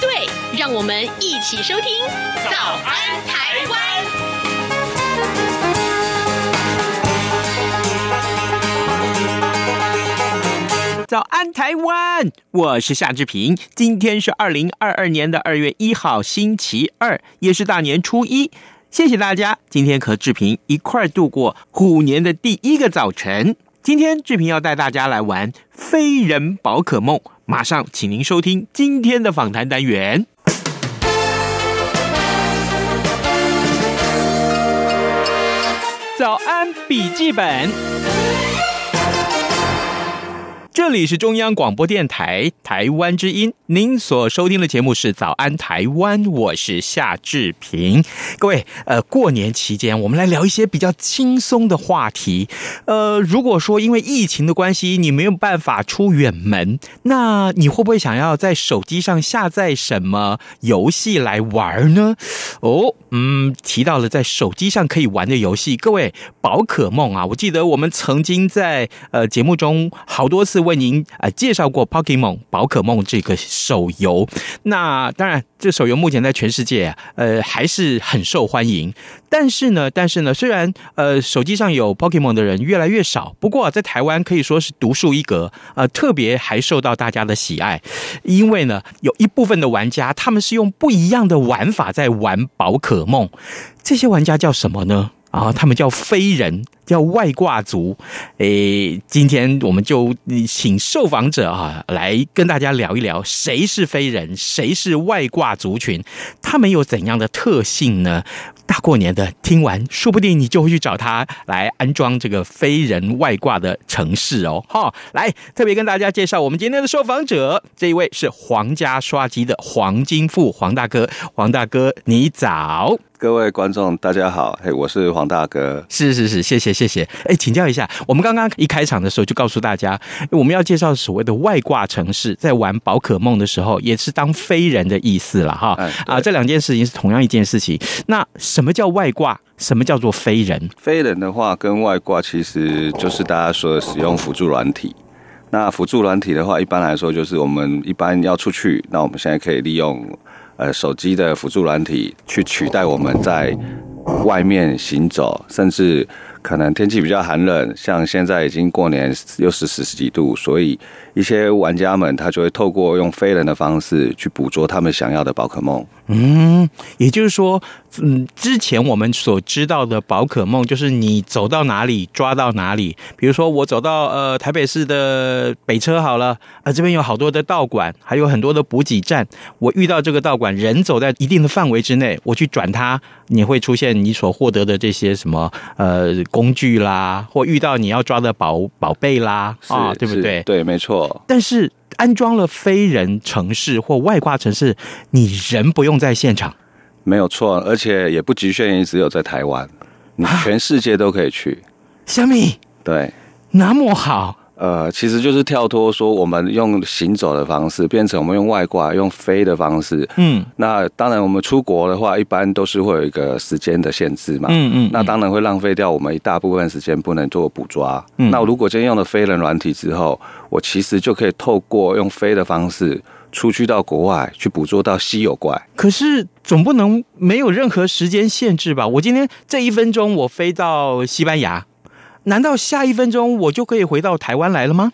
对，让我们一起收听《早安台湾》。早安台湾，我是夏志平。今天是二零二二年的二月一号，星期二，也是大年初一。谢谢大家，今天和志平一块度过虎年的第一个早晨。今天志平要带大家来玩飞人宝可梦，马上请您收听今天的访谈单元。早安笔记本。这里是中央广播电台台湾之音，您所收听的节目是《早安台湾》，我是夏志平。各位，呃，过年期间，我们来聊一些比较轻松的话题。呃，如果说因为疫情的关系，你没有办法出远门，那你会不会想要在手机上下载什么游戏来玩呢？哦，嗯，提到了在手机上可以玩的游戏，各位，宝可梦啊，我记得我们曾经在呃节目中好多次。为您啊介绍过 Pokemon 宝可梦这个手游，那当然这手游目前在全世界呃还是很受欢迎。但是呢，但是呢，虽然呃手机上有 Pokemon 的人越来越少，不过在台湾可以说是独树一格，呃特别还受到大家的喜爱，因为呢有一部分的玩家他们是用不一样的玩法在玩宝可梦，这些玩家叫什么呢？啊，他们叫飞人，叫外挂族。诶，今天我们就请受访者啊来跟大家聊一聊，谁是飞人，谁是外挂族群，他们有怎样的特性呢？大过年的，听完说不定你就会去找他来安装这个非人外挂的城市哦。好，来特别跟大家介绍我们今天的受访者，这一位是皇家刷机的黄金富黄大哥，黄大哥你早。各位观众，大家好，嘿，我是黄大哥。是是是，谢谢谢谢。哎，请教一下，我们刚刚一开场的时候就告诉大家，我们要介绍所谓的外挂城市，在玩宝可梦的时候，也是当飞人的意思了哈。啊，这两件事情是同样一件事情。那什什么叫外挂？什么叫做飞人？飞人的话，跟外挂其实就是大家说的使用辅助软体。那辅助软体的话，一般来说就是我们一般要出去，那我们现在可以利用。呃，手机的辅助软体去取代我们在外面行走，甚至可能天气比较寒冷，像现在已经过年又是四十几度，所以一些玩家们他就会透过用飞人的方式去捕捉他们想要的宝可梦。嗯，也就是说，嗯，之前我们所知道的宝可梦，就是你走到哪里抓到哪里。比如说，我走到呃台北市的北车好了，啊，这边有好多的道馆，还有很多的补给站。我遇到这个道馆，人走在一定的范围之内，我去转它，你会出现你所获得的这些什么呃工具啦，或遇到你要抓的宝宝贝啦，啊，对不对？对，没错。但是。安装了非人城市或外挂城市，你人不用在现场，没有错，而且也不局限于只有在台湾，你全世界都可以去。小米？对，那么好。呃，其实就是跳脱说，我们用行走的方式变成我们用外挂、用飞的方式。嗯，那当然，我们出国的话，一般都是会有一个时间的限制嘛。嗯嗯，那当然会浪费掉我们一大部分时间，不能做捕抓。嗯，那如果今天用了飞人软体之后，我其实就可以透过用飞的方式出去到国外去捕捉到稀有怪。可是总不能没有任何时间限制吧？我今天这一分钟我飞到西班牙。难道下一分钟我就可以回到台湾来了吗？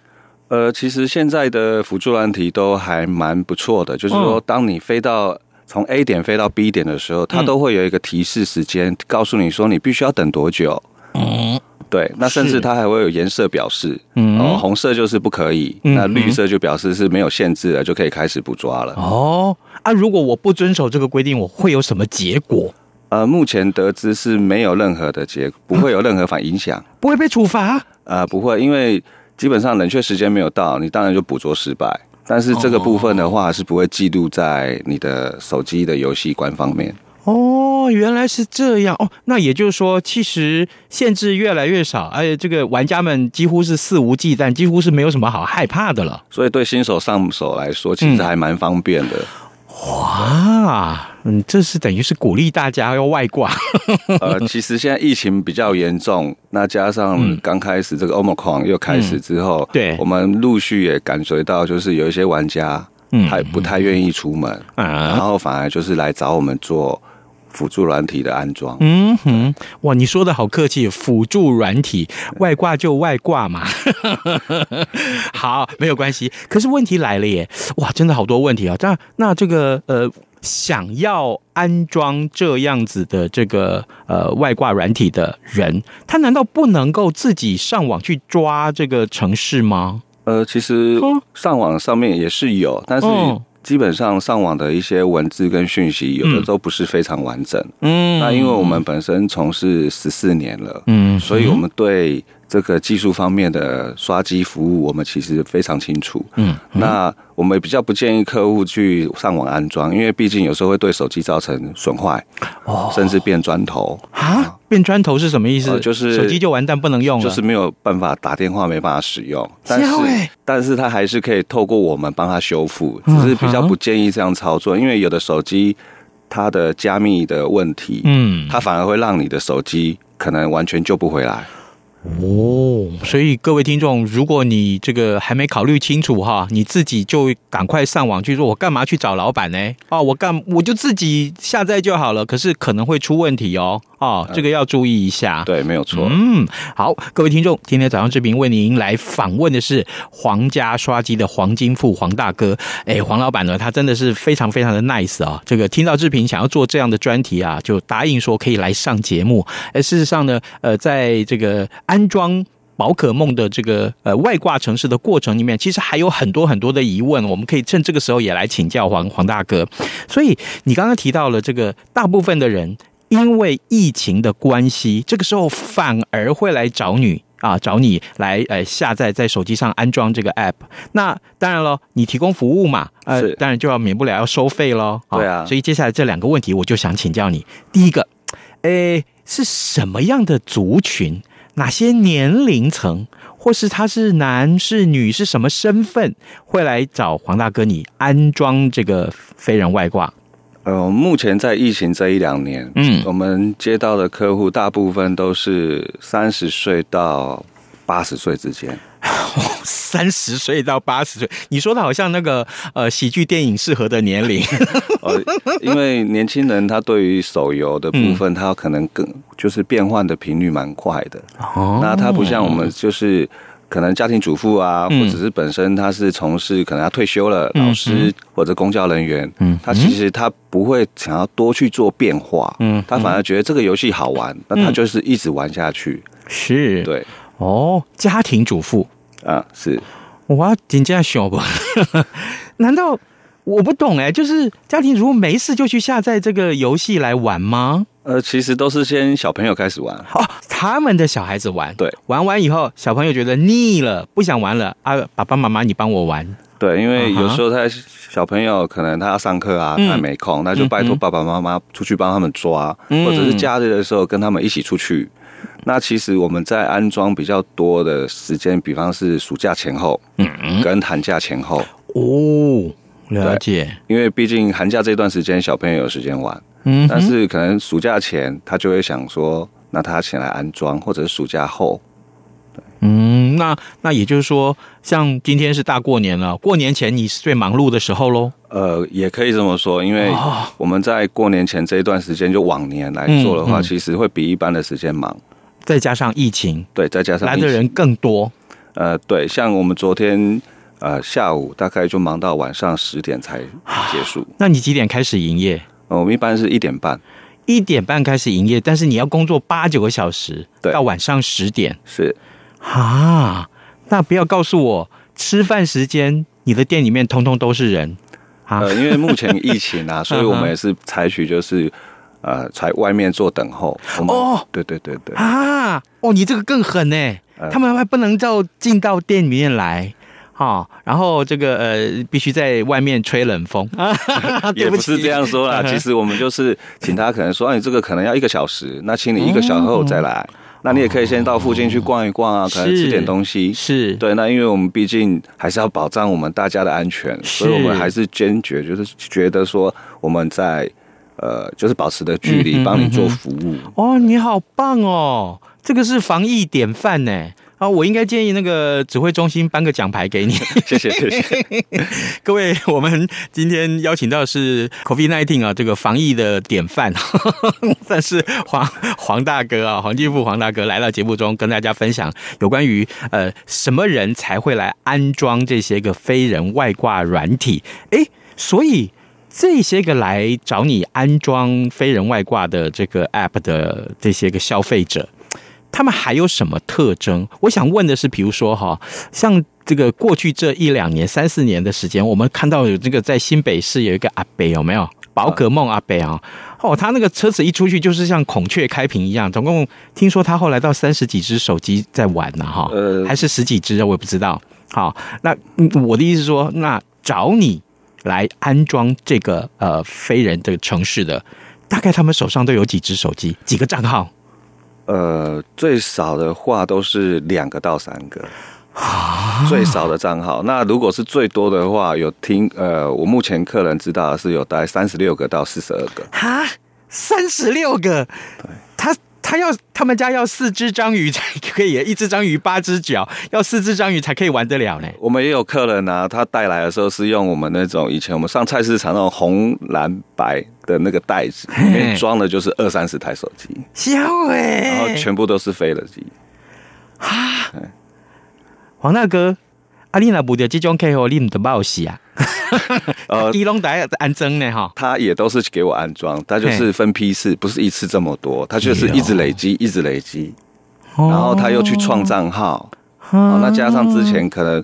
呃，其实现在的辅助软体都还蛮不错的，就是说，当你飞到从 A 点飞到 B 点的时候，它都会有一个提示时间，告诉你说你必须要等多久。嗯，对，那甚至它还会有颜色表示，嗯，红色就是不可以，那绿色就表示是没有限制的，就可以开始捕抓了。哦，啊，如果我不遵守这个规定，我会有什么结果？呃，目前得知是没有任何的结果，不会有任何反影响，啊，不会被处罚。呃，不会，因为基本上冷却时间没有到，你当然就捕捉失败。但是这个部分的话，是不会记录在你的手机的游戏官方面。哦，原来是这样哦。那也就是说，其实限制越来越少，而且这个玩家们几乎是肆无忌惮，几乎是没有什么好害怕的了。所以对新手上手来说，其实还蛮方便的。嗯哇，嗯，这是等于是鼓励大家要外挂。呃，其实现在疫情比较严重，那加上刚开始这个 Omicron 又开始之后，嗯、对，我们陆续也感觉到，就是有一些玩家，嗯，还不太愿意出门，嗯，然后反而就是来找我们做。辅助软体的安装，嗯哼，哇，你说的好客气，辅助软体外挂就外挂嘛，好，没有关系。可是问题来了耶，哇，真的好多问题啊！那那这个呃，想要安装这样子的这个呃外挂软体的人，他难道不能够自己上网去抓这个城市吗？呃，其实上网上面也是有，但是。嗯基本上上网的一些文字跟讯息，有的都不是非常完整。嗯，那因为我们本身从事十四年了，嗯，所以我们对这个技术方面的刷机服务，我们其实非常清楚。嗯，那我们比较不建议客户去上网安装，因为毕竟有时候会对手机造成损坏，哦，甚至变砖头啊。变砖头是什么意思？就是手机就完蛋，不能用了，就是没有办法打电话，没办法使用。但是，但是它还是可以透过我们帮他修复，只是比较不建议这样操作，因为有的手机它的加密的问题，嗯，它反而会让你的手机可能完全救不回来。哦，所以各位听众，如果你这个还没考虑清楚哈，你自己就赶快上网去说，我干嘛去找老板呢？哦，我干我就自己下载就好了。可是可能会出问题哦，哦，这个要注意一下。对，没有错。嗯，好，各位听众，今天早上这边为您来访问的是皇家刷机的黄金富黄大哥。哎，黄老板呢，他真的是非常非常的 nice 啊。这个听到志平想要做这样的专题啊，就答应说可以来上节目。哎，事实上呢，呃，在这个安装宝可梦的这个呃外挂城市的过程里面，其实还有很多很多的疑问，我们可以趁这个时候也来请教黄黄大哥。所以你刚刚提到了这个，大部分的人因为疫情的关系，这个时候反而会来找你啊，找你来呃下载在手机上安装这个 app。那当然了，你提供服务嘛，呃，当然就要免不了要收费喽。对啊，所以接下来这两个问题，我就想请教你。第一个，诶，是什么样的族群？哪些年龄层，或是他是男是女，是什么身份，会来找黄大哥你安装这个飞人外挂？呃，目前在疫情这一两年，嗯，我们接到的客户大部分都是三十岁到八十岁之间。三十岁到八十岁，你说的好像那个呃喜剧电影适合的年龄。呃，因为年轻人他对于手游的部分，他可能更就是变换的频率蛮快的。哦，那他不像我们，就是可能家庭主妇啊，或者是本身他是从事可能他退休了老师或者公教人员，嗯，他其实他不会想要多去做变化，嗯，他反而觉得这个游戏好玩，那他就是一直玩下去。是，对，哦，家庭主妇。啊，是，我真这样想不？难道我不懂哎？就是家庭如果没事就去下载这个游戏来玩吗？呃，其实都是先小朋友开始玩，哦，他们的小孩子玩，对，玩完以后小朋友觉得腻了，不想玩了啊，爸爸妈妈你帮我玩，对，因为有时候他小朋友可能他要上课啊，他没空，那就拜托爸爸妈妈出去帮他们抓，或者是假日的时候跟他们一起出去。那其实我们在安装比较多的时间，比方是暑假前后，嗯，跟寒假前后哦，了解。因为毕竟寒假这段时间小朋友有时间玩，嗯，但是可能暑假前他就会想说，那他前来安装，或者是暑假后，对，嗯，那那也就是说，像今天是大过年了，过年前你是最忙碌的时候喽？呃，也可以这么说，因为我们在过年前这一段时间，就往年来做的话，其实会比一般的时间忙。再加上疫情，对，再加上来的人更多。呃，对，像我们昨天呃下午大概就忙到晚上十点才结束。那你几点开始营业？呃，我们一般是一点半，一点半开始营业，但是你要工作八九个小时，对，到晚上十点。是啊，那不要告诉我吃饭时间你的店里面通通都是人啊？呃，因为目前疫情啊，所以我们也是采取就是。呃，在外面做等候。哦，对对对对啊！哦，你这个更狠呢。呃、他们还不能到进到店里面来哈，然后这个呃，必须在外面吹冷风，也不是这样说啦。其实我们就是请他可能说，你这个可能要一个小时，那请你一个小时后再来。那你也可以先到附近去逛一逛啊，可能吃点东西。是对，那因为我们毕竟还是要保障我们大家的安全，所以我们还是坚决就是觉得说我们在呃，就是保持的距离，帮你做服务。哦，你好棒哦，这个是防疫典范呢。啊，我应该建议那个指挥中心颁个奖牌给你。谢谢谢谢 各位，我们今天邀请到的是 COVID-19 啊，这个防疫的典范，算是黄黄大哥啊，黄继富黄大哥来到节目中跟大家分享有关于呃什么人才会来安装这些个非人外挂软体？哎，所以这些个来找你安装非人外挂的这个 App 的这些个消费者。他们还有什么特征？我想问的是，比如说哈，像这个过去这一两年、三四年的时间，我们看到有这个在新北市有一个阿伯，有没有宝可梦阿伯啊？哦，他那个车子一出去就是像孔雀开屏一样，总共听说他后来到三十几只手机在玩呢，哈，呃，还是十几只，我也不知道。好，那我的意思是说，那找你来安装这个呃飞人这个城市的，大概他们手上都有几只手机，几个账号？呃，最少的话都是两个到三个，最少的账号。那如果是最多的话，有听呃，我目前客人知道的是有大概三十六个到四十二个。哈，三十六个，对，他。他要他们家要四只章鱼才可以，一只章鱼八只脚，要四只章鱼才可以玩得了呢。我们也有客人啊，他带来的时候是用我们那种以前我们上菜市场那种红蓝白的那个袋子，里面装的就是二三十台手机，小哎，然后全部都是飞了机。啊，黄大哥，阿丽娜不的这种客户，你唔得报喜啊？呃，一龙带安装呢哈，他也都是给我安装，他就是分批次，不是一次这么多，他就是一直累积，一直累积，然后他又去创账号，那加上之前可能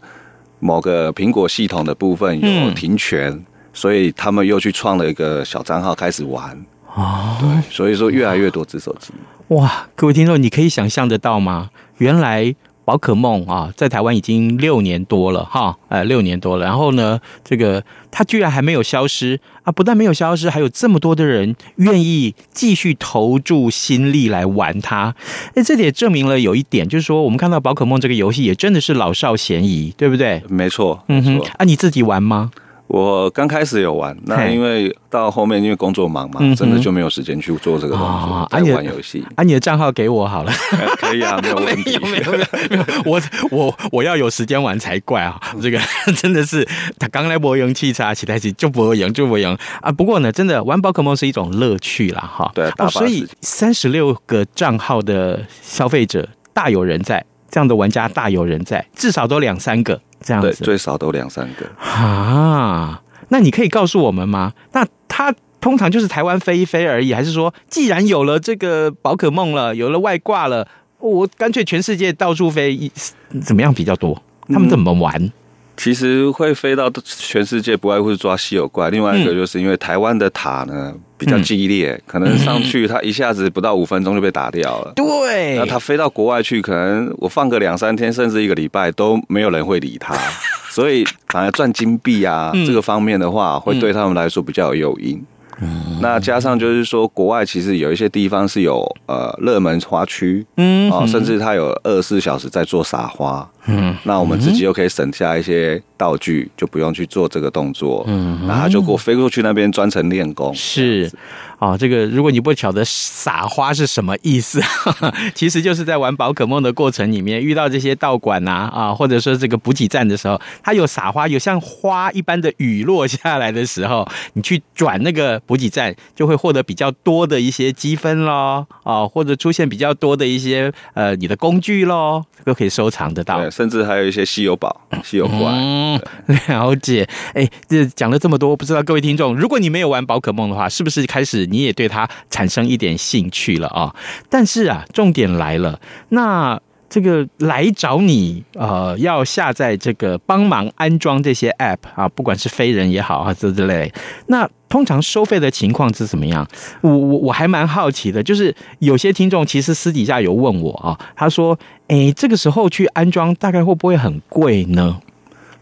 某个苹果系统的部分有停权，所以他们又去创了一个小账号开始玩，哦，对，所以说越来越多只手机，哇，各位听众，你可以想象得到吗？原来。宝可梦啊，在台湾已经六年多了哈，呃，六年多了。然后呢，这个它居然还没有消失啊！不但没有消失，还有这么多的人愿意继续投注心力来玩它。哎，这也证明了有一点，就是说，我们看到宝可梦这个游戏也真的是老少咸宜，对不对？没错，嗯哼。啊，你自己玩吗？我刚开始有玩，那因为到后面因为工作忙嘛，真的就没有时间去做这个动作，在玩游戏。啊，你的账号给我好了，可以啊，没有问题。没有没有没有，我我我要有时间玩才怪啊！这个 真的是他刚来博赢汽车，其他就博赢就博赢啊！不过呢，真的玩宝可梦是一种乐趣啦，哈。对，所以三十六个账号的消费者大有人在，这样的玩家大有人在，至少都两三个。这样子，对，最少都两三个啊。那你可以告诉我们吗？那他通常就是台湾飞一飞而已，还是说，既然有了这个宝可梦了，有了外挂了，我干脆全世界到处飞，怎么样比较多？他们怎么玩？嗯其实会飞到全世界，不外乎是抓稀有怪。另外一个就是因为台湾的塔呢比较激烈，可能上去它一下子不到五分钟就被打掉了。对，那它飞到国外去，可能我放个两三天，甚至一个礼拜都没有人会理它。所以反而赚金币啊这个方面的话，会对他们来说比较有诱因。那加上就是说，国外其实有一些地方是有呃热门花区，嗯，啊，甚至它有二十四小时在做撒花，嗯，那我们自己又可以省下一些道具，就不用去做这个动作，嗯，然后就给我飞过去那边专程练功，是。啊、哦，这个如果你不晓得撒花是什么意思，其实就是在玩宝可梦的过程里面遇到这些道馆呐啊，或者说这个补给站的时候，它有撒花，有像花一般的雨落下来的时候，你去转那个补给站，就会获得比较多的一些积分喽啊，或者出现比较多的一些呃你的工具喽，都可以收藏得到，对，甚至还有一些稀有宝、稀有怪。嗯，了解。哎，这讲了这么多，不知道各位听众，如果你没有玩宝可梦的话，是不是开始？你也对它产生一点兴趣了啊！但是啊，重点来了，那这个来找你呃，要下载这个帮忙安装这些 App 啊，不管是非人也好啊，这之类，那通常收费的情况是怎么样？我我我还蛮好奇的，就是有些听众其实私底下有问我啊，他说：“哎，这个时候去安装大概会不会很贵呢？”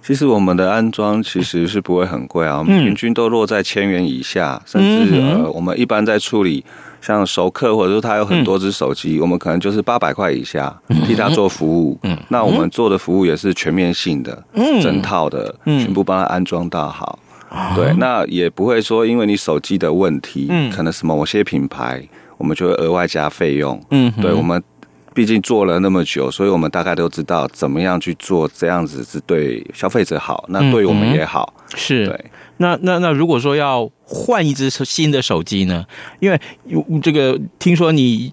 其实我们的安装其实是不会很贵啊，我们平均都落在千元以下，甚至呃，我们一般在处理像熟客或者说他有很多只手机，我们可能就是八百块以下替他做服务。那我们做的服务也是全面性的，整套的，全部帮他安装到好。对，那也不会说因为你手机的问题，嗯可能什么某些品牌，我们就会额外加费用。嗯，对我们。毕竟做了那么久，所以我们大概都知道怎么样去做，这样子是对消费者好，那对我们也好。嗯、是，对。那那那如果说要换一支新的手机呢？因为这个听说你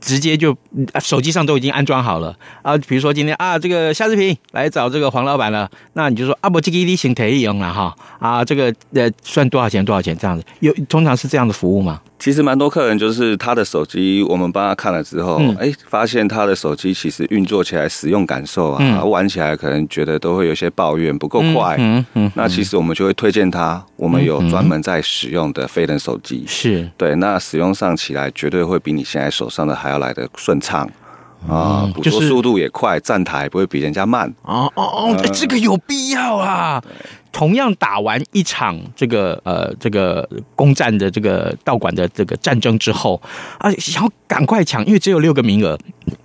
直接就手机上都已经安装好了。啊，比如说今天啊，这个夏志平来找这个黄老板了，那你就说啊，不，这个一定行可以用了哈。啊，这个呃算多少钱？多少钱？这样子，有通常是这样的服务吗？其实蛮多客人就是他的手机，我们帮他看了之后，哎、嗯，发现他的手机其实运作起来使用感受啊，嗯、玩起来可能觉得都会有些抱怨不够快。嗯嗯，嗯嗯，那其实我们就会推荐他，我们有专门在使用的飞人手机，是、嗯、对，那使用上起来绝对会比你现在手上的还要来的顺畅。啊，捕捉速度也快，站台不会比人家慢。哦哦哦，这个有必要啊！同样打完一场这个呃这个攻占的这个道馆的这个战争之后啊，想要赶快抢，因为只有六个名额。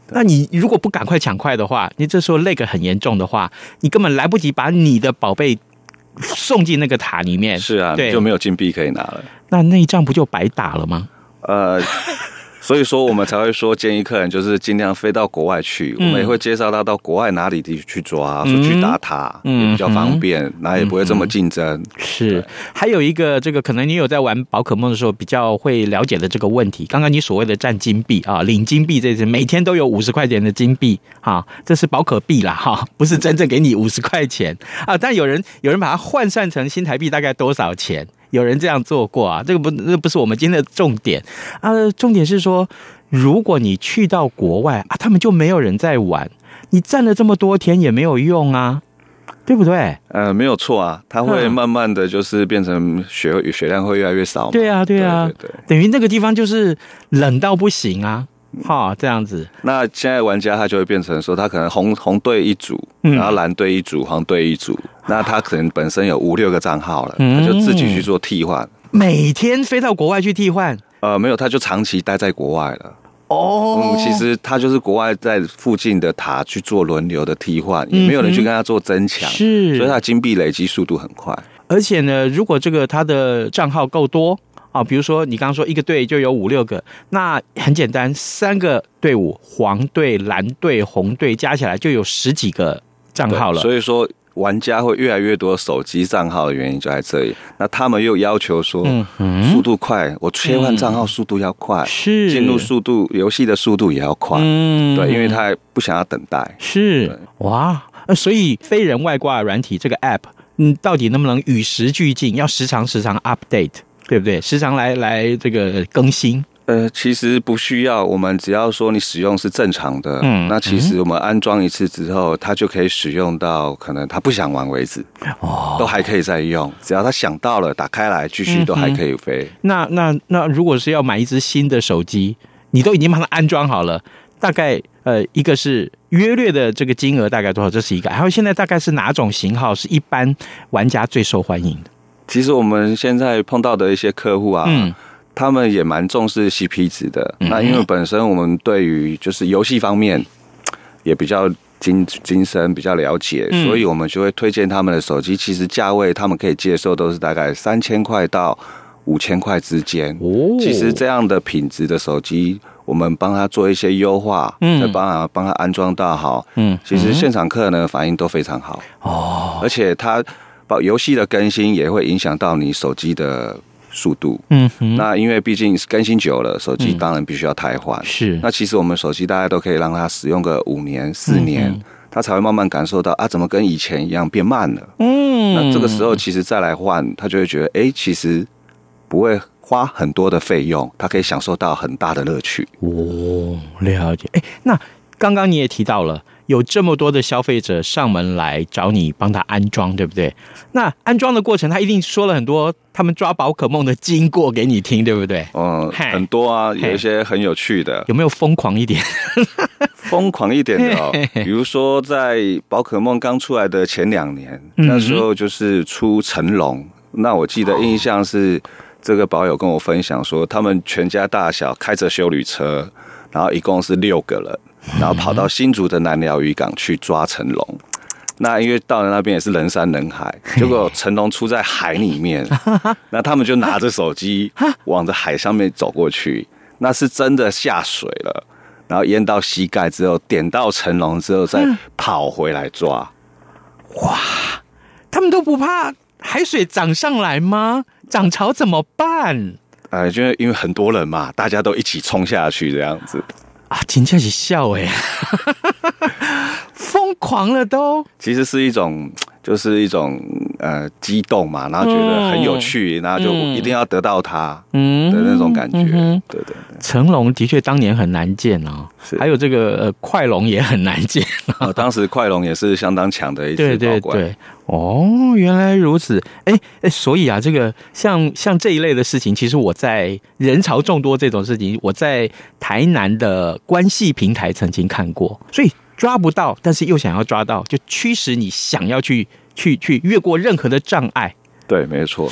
那你如果不赶快抢快的话，你这时候累个很严重的话，你根本来不及把你的宝贝送进那个塔里面。是啊，对，就没有金币可以拿了。那那一仗不就白打了吗？呃。所以说，我们才会说建议客人就是尽量飞到国外去。我们也会介绍他到国外哪里地去抓，说去打塔，也比较方便，那也不会这么竞争。是，还有一个这个可能你有在玩宝可梦的时候比较会了解的这个问题。刚刚你所谓的赚金币啊，领金币这些，每天都有五十块钱的金币哈，这是宝可币啦哈，不是真正给你五十块钱啊。但有人有人把它换算成新台币大概多少钱？有人这样做过啊？这个不，那不是我们今天的重点啊。重点是说，如果你去到国外啊，他们就没有人在玩，你站了这么多天也没有用啊，对不对？呃，没有错啊，它会慢慢的就是变成血血量会越来越少。对啊，对啊，对，对，对，等于那个地方就是冷到不行啊。哈，这样子。那现在玩家他就会变成说，他可能红红队一组，然后蓝队一组，黄队一组。那他可能本身有五六个账号了，他就自己去做替换。每天飞到国外去替换？呃，没有，他就长期待在国外了。哦，嗯，其实他就是国外在附近的塔去做轮流的替换，也没有人去跟他做增强，是，所以他金币累积速度很快。而且呢，如果这个他的账号够多。啊，比如说你刚刚说一个队就有五六个，那很简单，三个队伍，黄队、蓝队、红队加起来就有十几个账号了。所以说，玩家会越来越多手机账号的原因就在这里。那他们又要求说，速度快，嗯、我切换账号速度要快，是进入速度游戏的速度也要快，嗯，对，因为他不想要等待。是对哇，所以非人外挂软体这个 App，嗯，到底能不能与时俱进？要时常时常 update。对不对？时常来来这个更新。呃，其实不需要，我们只要说你使用是正常的，嗯，那其实我们安装一次之后，它就可以使用到可能他不想玩为止，哦，都还可以再用。只要他想到了，打开来继续都还可以飞。嗯、那那那如果是要买一只新的手机，你都已经帮他安装好了，大概呃一个是约略的这个金额大概多少？这是一个。还有现在大概是哪种型号是一般玩家最受欢迎的？其实我们现在碰到的一些客户啊，嗯，他们也蛮重视 CP 值的。嗯、那因为本身我们对于就是游戏方面 也比较精精深，比较了解，嗯、所以我们就会推荐他们的手机。其实价位他们可以接受，都是大概三千块到五千块之间。哦，其实这样的品质的手机，我们帮他做一些优化，嗯，再帮他帮他安装到好，嗯，其实现场客人的反应都非常好。哦，而且他。游戏的更新也会影响到你手机的速度，嗯哼，那因为毕竟更新久了，手机当然必须要汰换。是，那其实我们手机大家都可以让它使用个五年、四年，它才会慢慢感受到啊，怎么跟以前一样变慢了？嗯，那这个时候其实再来换，他就会觉得，哎，其实不会花很多的费用，他可以享受到很大的乐趣。哦，了解。哎，那刚刚你也提到了。有这么多的消费者上门来找你帮他安装，对不对？那安装的过程，他一定说了很多他们抓宝可梦的经过给你听，对不对？嗯，很多啊，有一些很有趣的。有没有疯狂一点？疯狂一点的哦，比如说在宝可梦刚出来的前两年，那时候就是出成龙。那我记得印象是，这个宝友跟我分享说，他们全家大小开着修旅车，然后一共是六个人，然后跑到新竹的南寮渔港去抓成龙。那因为到了那边也是人山人海，结果成龙出在海里面，那他们就拿着手机往着海上面走过去，那是真的下水了，然后淹到膝盖之后，点到成龙之后再跑回来抓。哇，他们都不怕。海水涨上来吗？涨潮怎么办？呃，就因为很多人嘛，大家都一起冲下去这样子啊，听起来笑哎，疯狂了都。其实是一种。就是一种呃激动嘛，然后觉得很有趣，然后就一定要得到它嗯的那种感觉。对对对，成龙的确当年很难见哦，还有这个呃快龙也很难见哦。当时快龙也是相当强的一只宝怪。对对对，哦，原来如此。哎哎，所以啊，这个像像这一类的事情，其实我在人潮众多这种事情，我在台南的关系平台曾经看过，所以。抓不到，但是又想要抓到，就驱使你想要去去去越过任何的障碍。对，没错。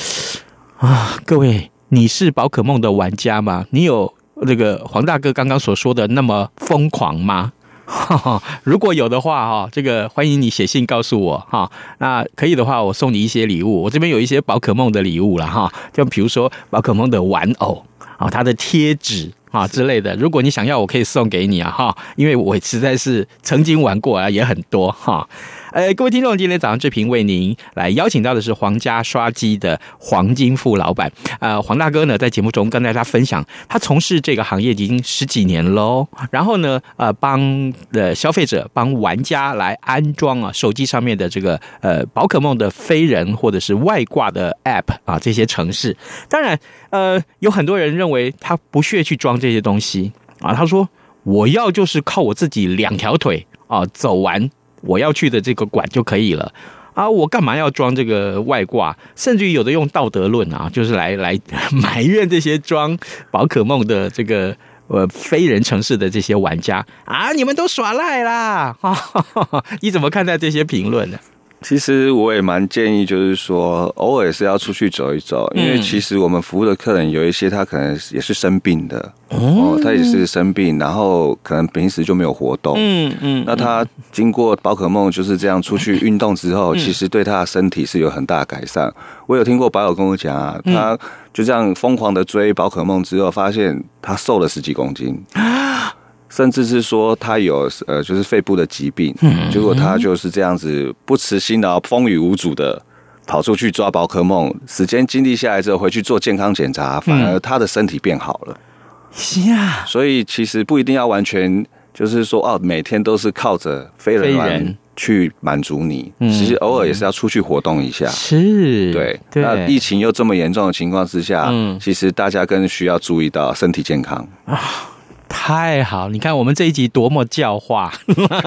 啊，各位，你是宝可梦的玩家吗？你有那个黄大哥刚刚所说的那么疯狂吗？哈哈，如果有的话，哈，这个欢迎你写信告诉我，哈。那可以的话，我送你一些礼物。我这边有一些宝可梦的礼物了，哈，就比如说宝可梦的玩偶啊，它的贴纸。啊之类的，如果你想要，我可以送给你啊哈，因为我实在是曾经玩过啊，也很多哈。呃，各位听众，今天早上志平为您来邀请到的是皇家刷机的黄金富老板。呃，黄大哥呢在节目中跟大家分享，他从事这个行业已经十几年喽。然后呢，呃，帮呃消费者、帮玩家来安装啊手机上面的这个呃宝可梦的飞人或者是外挂的 App 啊这些城市。当然，呃，有很多人认为他不屑去装这些东西啊。他说：“我要就是靠我自己两条腿啊走完。”我要去的这个馆就可以了啊！我干嘛要装这个外挂？甚至于有的用道德论啊，就是来来 埋怨这些装宝可梦的这个呃非人城市的这些玩家啊！你们都耍赖啦！哈哈哈，你怎么看待这些评论呢？其实我也蛮建议，就是说偶尔是要出去走一走，因为其实我们服务的客人有一些他可能也是生病的哦，他也是生病，然后可能平时就没有活动，嗯嗯，那他经过宝可梦就是这样出去运动之后，其实对他的身体是有很大的改善。我有听过宝友跟我讲啊，他就这样疯狂的追宝可梦之后，发现他瘦了十几公斤。甚至是说他有呃，就是肺部的疾病，结果他就是这样子不辞辛劳、风雨无阻的跑出去抓宝可梦，时间精力下来之后回去做健康检查，反而他的身体变好了。是啊，所以其实不一定要完全就是说哦，每天都是靠着飞人丸去满足你，其实偶尔也是要出去活动一下。是，对。那疫情又这么严重的情况之下，嗯其实大家更需要注意到身体健康啊。太好，你看我们这一集多么教化，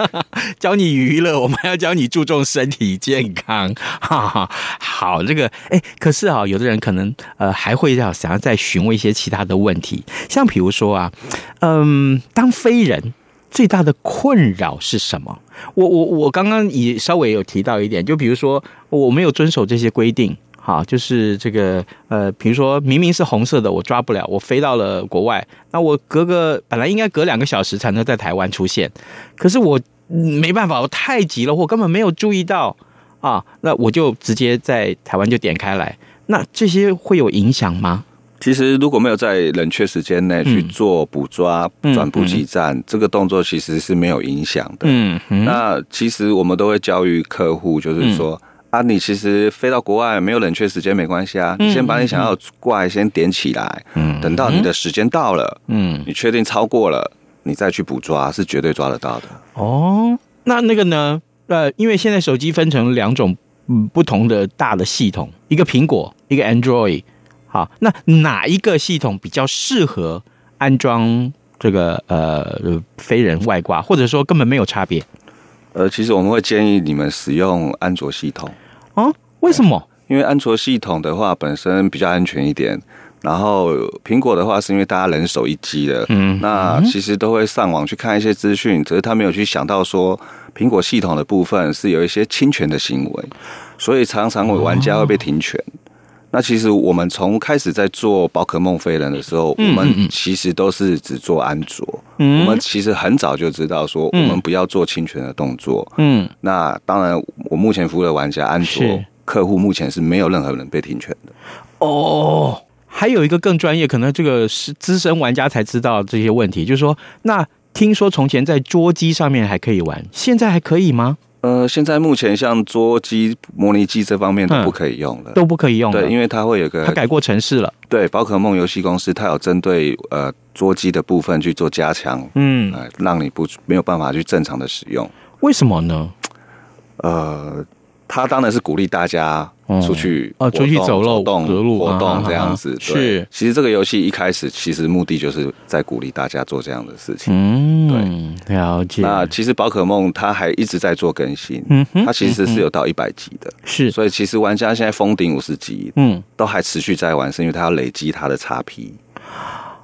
教你娱乐，我们还要教你注重身体健康。哈哈，好，这个哎，可是啊，有的人可能呃还会要想要再询问一些其他的问题，像比如说啊，嗯，当飞人最大的困扰是什么？我我我刚刚也稍微有提到一点，就比如说我没有遵守这些规定。好，就是这个呃，比如说明明是红色的，我抓不了，我飞到了国外，那我隔个本来应该隔两个小时才能在台湾出现，可是我没办法，我太急了，我根本没有注意到啊，那我就直接在台湾就点开来，那这些会有影响吗？其实如果没有在冷却时间内去做捕抓转补给站，嗯嗯、这个动作其实是没有影响的。嗯，嗯那其实我们都会教育客户，就是说。嗯啊，你其实飞到国外没有冷却时间没关系啊，你先把你想要怪先点起来，嗯，等到你的时间到了，嗯，你确定超过了，你再去捕抓是绝对抓得到的。哦，那那个呢？呃，因为现在手机分成两种不同的大的系统，一个苹果，一个 Android。好，那哪一个系统比较适合安装这个呃飞人外挂，或者说根本没有差别？呃，其实我们会建议你们使用安卓系统。啊？为什么？因为安卓系统的话本身比较安全一点。然后苹果的话是因为大家人手一机的，嗯，那其实都会上网去看一些资讯，只是他没有去想到说苹果系统的部分是有一些侵权的行为，所以常常玩家会被停权。哦、那其实我们从开始在做宝可梦飞人的时候，嗯、我们其实都是只做安卓，嗯，我们其实很早就知道说我们不要做侵权的动作，嗯，那当然我目前服务的玩家安卓客户目前是没有任何人被停权的，哦。还有一个更专业，可能这个是资深玩家才知道这些问题，就是说，那听说从前在桌机上面还可以玩，现在还可以吗？呃，现在目前像桌机、模拟机这方面都不可以用了，都不可以用了。对，因为它会有个，它改过程式了。对，宝可梦游戏公司它有针对呃桌机的部分去做加强，嗯，呃，让你不没有办法去正常的使用。为什么呢？呃。他当然是鼓励大家出去哦，出去走路、走动、活动这样子。是，其实这个游戏一开始其实目的就是在鼓励大家做这样的事情。嗯，对，了解。那其实宝可梦它还一直在做更新，嗯，它其实是有到一百级的，是。所以其实玩家现在封顶五十级，嗯，都还持续在玩，是因为它要累积它的 XP，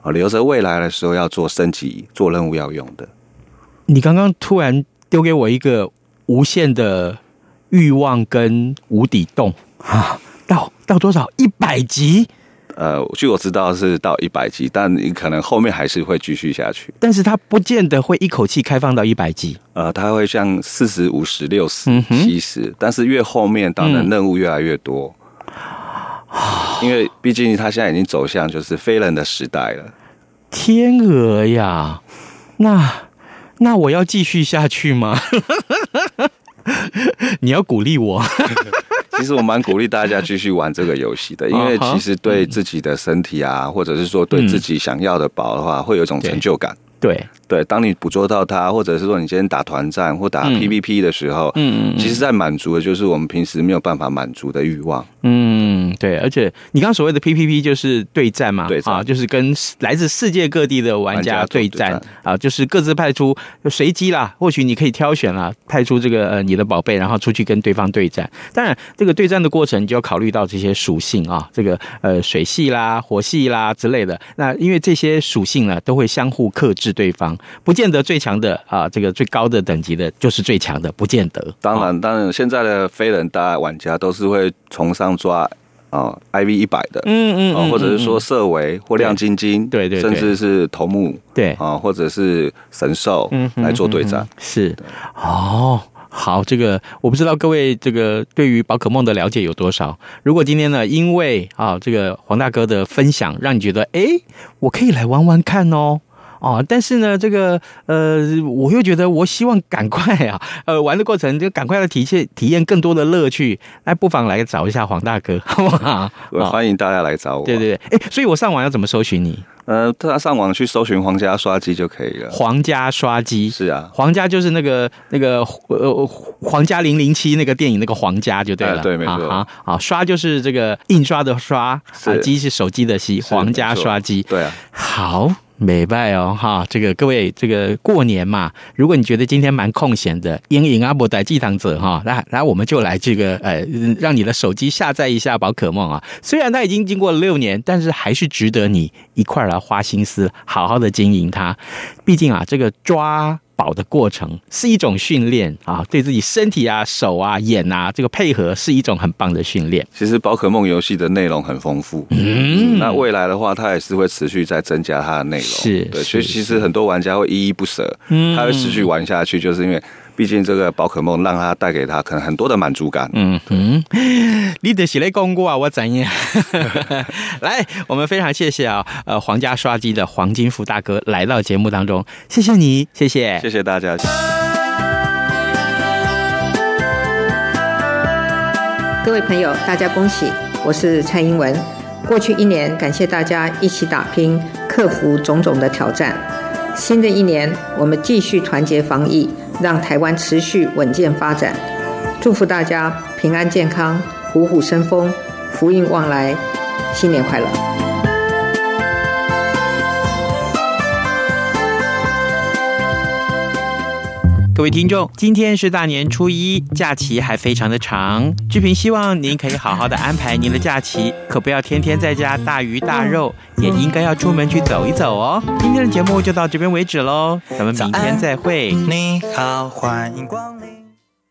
啊，留着未来的时候要做升级、做任务要用的。你刚刚突然丢给我一个无限的。欲望跟无底洞啊，到到多少？一百级？呃，据我知道是到一百级，但你可能后面还是会继续下去。但是它不见得会一口气开放到一百级。呃，它会像四十五十六十七十，但是越后面当然任务越来越多。嗯、因为毕竟它现在已经走向就是非人的时代了。天鹅呀，那那我要继续下去吗？你要鼓励我，其实我蛮鼓励大家继续玩这个游戏的，因为其实对自己的身体啊，或者是说对自己想要的宝的话，会有一种成就感。对对，当你捕捉到它，或者是说你今天打团战或打 PVP 的时候，嗯嗯，其实在满足的就是我们平时没有办法满足的欲望。嗯，对，而且你刚刚所谓的 PVP 就是对战嘛，对啊，就是跟来自世界各地的玩家对战啊，就是各自派出随机啦，或许你可以挑选啦，派出这个呃你的宝贝，然后出去跟对方对战。当然，这个对战的过程就要考虑到这些属性啊，这个呃水系啦、火系啦之类的。那因为这些属性呢，都会相互克制。对方不见得最强的啊，这个最高的等级的就是最强的，不见得。当然，当然，现在的非人大玩家都是会从上抓啊，IV 一百的，嗯嗯，或者是说色违或亮晶晶，对对，甚至是头目，对啊，或者是神兽，嗯，来做对战，是哦。好，这个我不知道各位这个对于宝可梦的了解有多少。如果今天呢，因为啊这个黄大哥的分享，让你觉得哎，我可以来玩玩看哦。哦，但是呢，这个呃，我又觉得我希望赶快啊，呃，玩的过程就赶快的体现体验更多的乐趣，那不妨来找一下黄大哥，好不好？欢迎大家来找我。对对对，哎，所以我上网要怎么搜寻你？呃，大家上网去搜寻皇家刷机就可以了。皇家刷机是啊，皇家就是那个那个呃皇家零零七那个电影那个皇家就对了，对，没错啊啊，刷就是这个印刷的刷，啊，机是手机的机，皇家刷机，对啊，好。美拜哦，哈，这个各位，这个过年嘛，如果你觉得今天蛮空闲的，阴影阿伯在祭堂者哈，来来我们就来这个呃，让你的手机下载一下宝可梦啊。虽然它已经经过了六年，但是还是值得你一块来花心思，好好的经营它。毕竟啊，这个抓。宝的过程是一种训练啊，对自己身体啊、手啊、眼啊这个配合是一种很棒的训练。其实宝可梦游戏的内容很丰富，嗯，那未来的话，它也是会持续在增加它的内容。是，对，所以其实很多玩家会依依不舍，嗯，他会持续玩下去，就是因为。毕竟这个宝可梦让他带给他可能很多的满足感。嗯嗯，你得写来公过啊，我怎样？来，我们非常谢谢啊，呃，皇家刷机的黄金福大哥来到节目当中，谢谢你，谢谢，谢谢大家。各位朋友，大家恭喜！我是蔡英文。过去一年，感谢大家一起打拼，克服种种的挑战。新的一年，我们继续团结防疫，让台湾持续稳健发展。祝福大家平安健康，虎虎生风，福运旺来，新年快乐！各位听众，今天是大年初一，假期还非常的长。志平希望您可以好好的安排您的假期，可不要天天在家大鱼大肉，也应该要出门去走一走哦。今天的节目就到这边为止喽，咱们明天再会。你好，欢迎光临。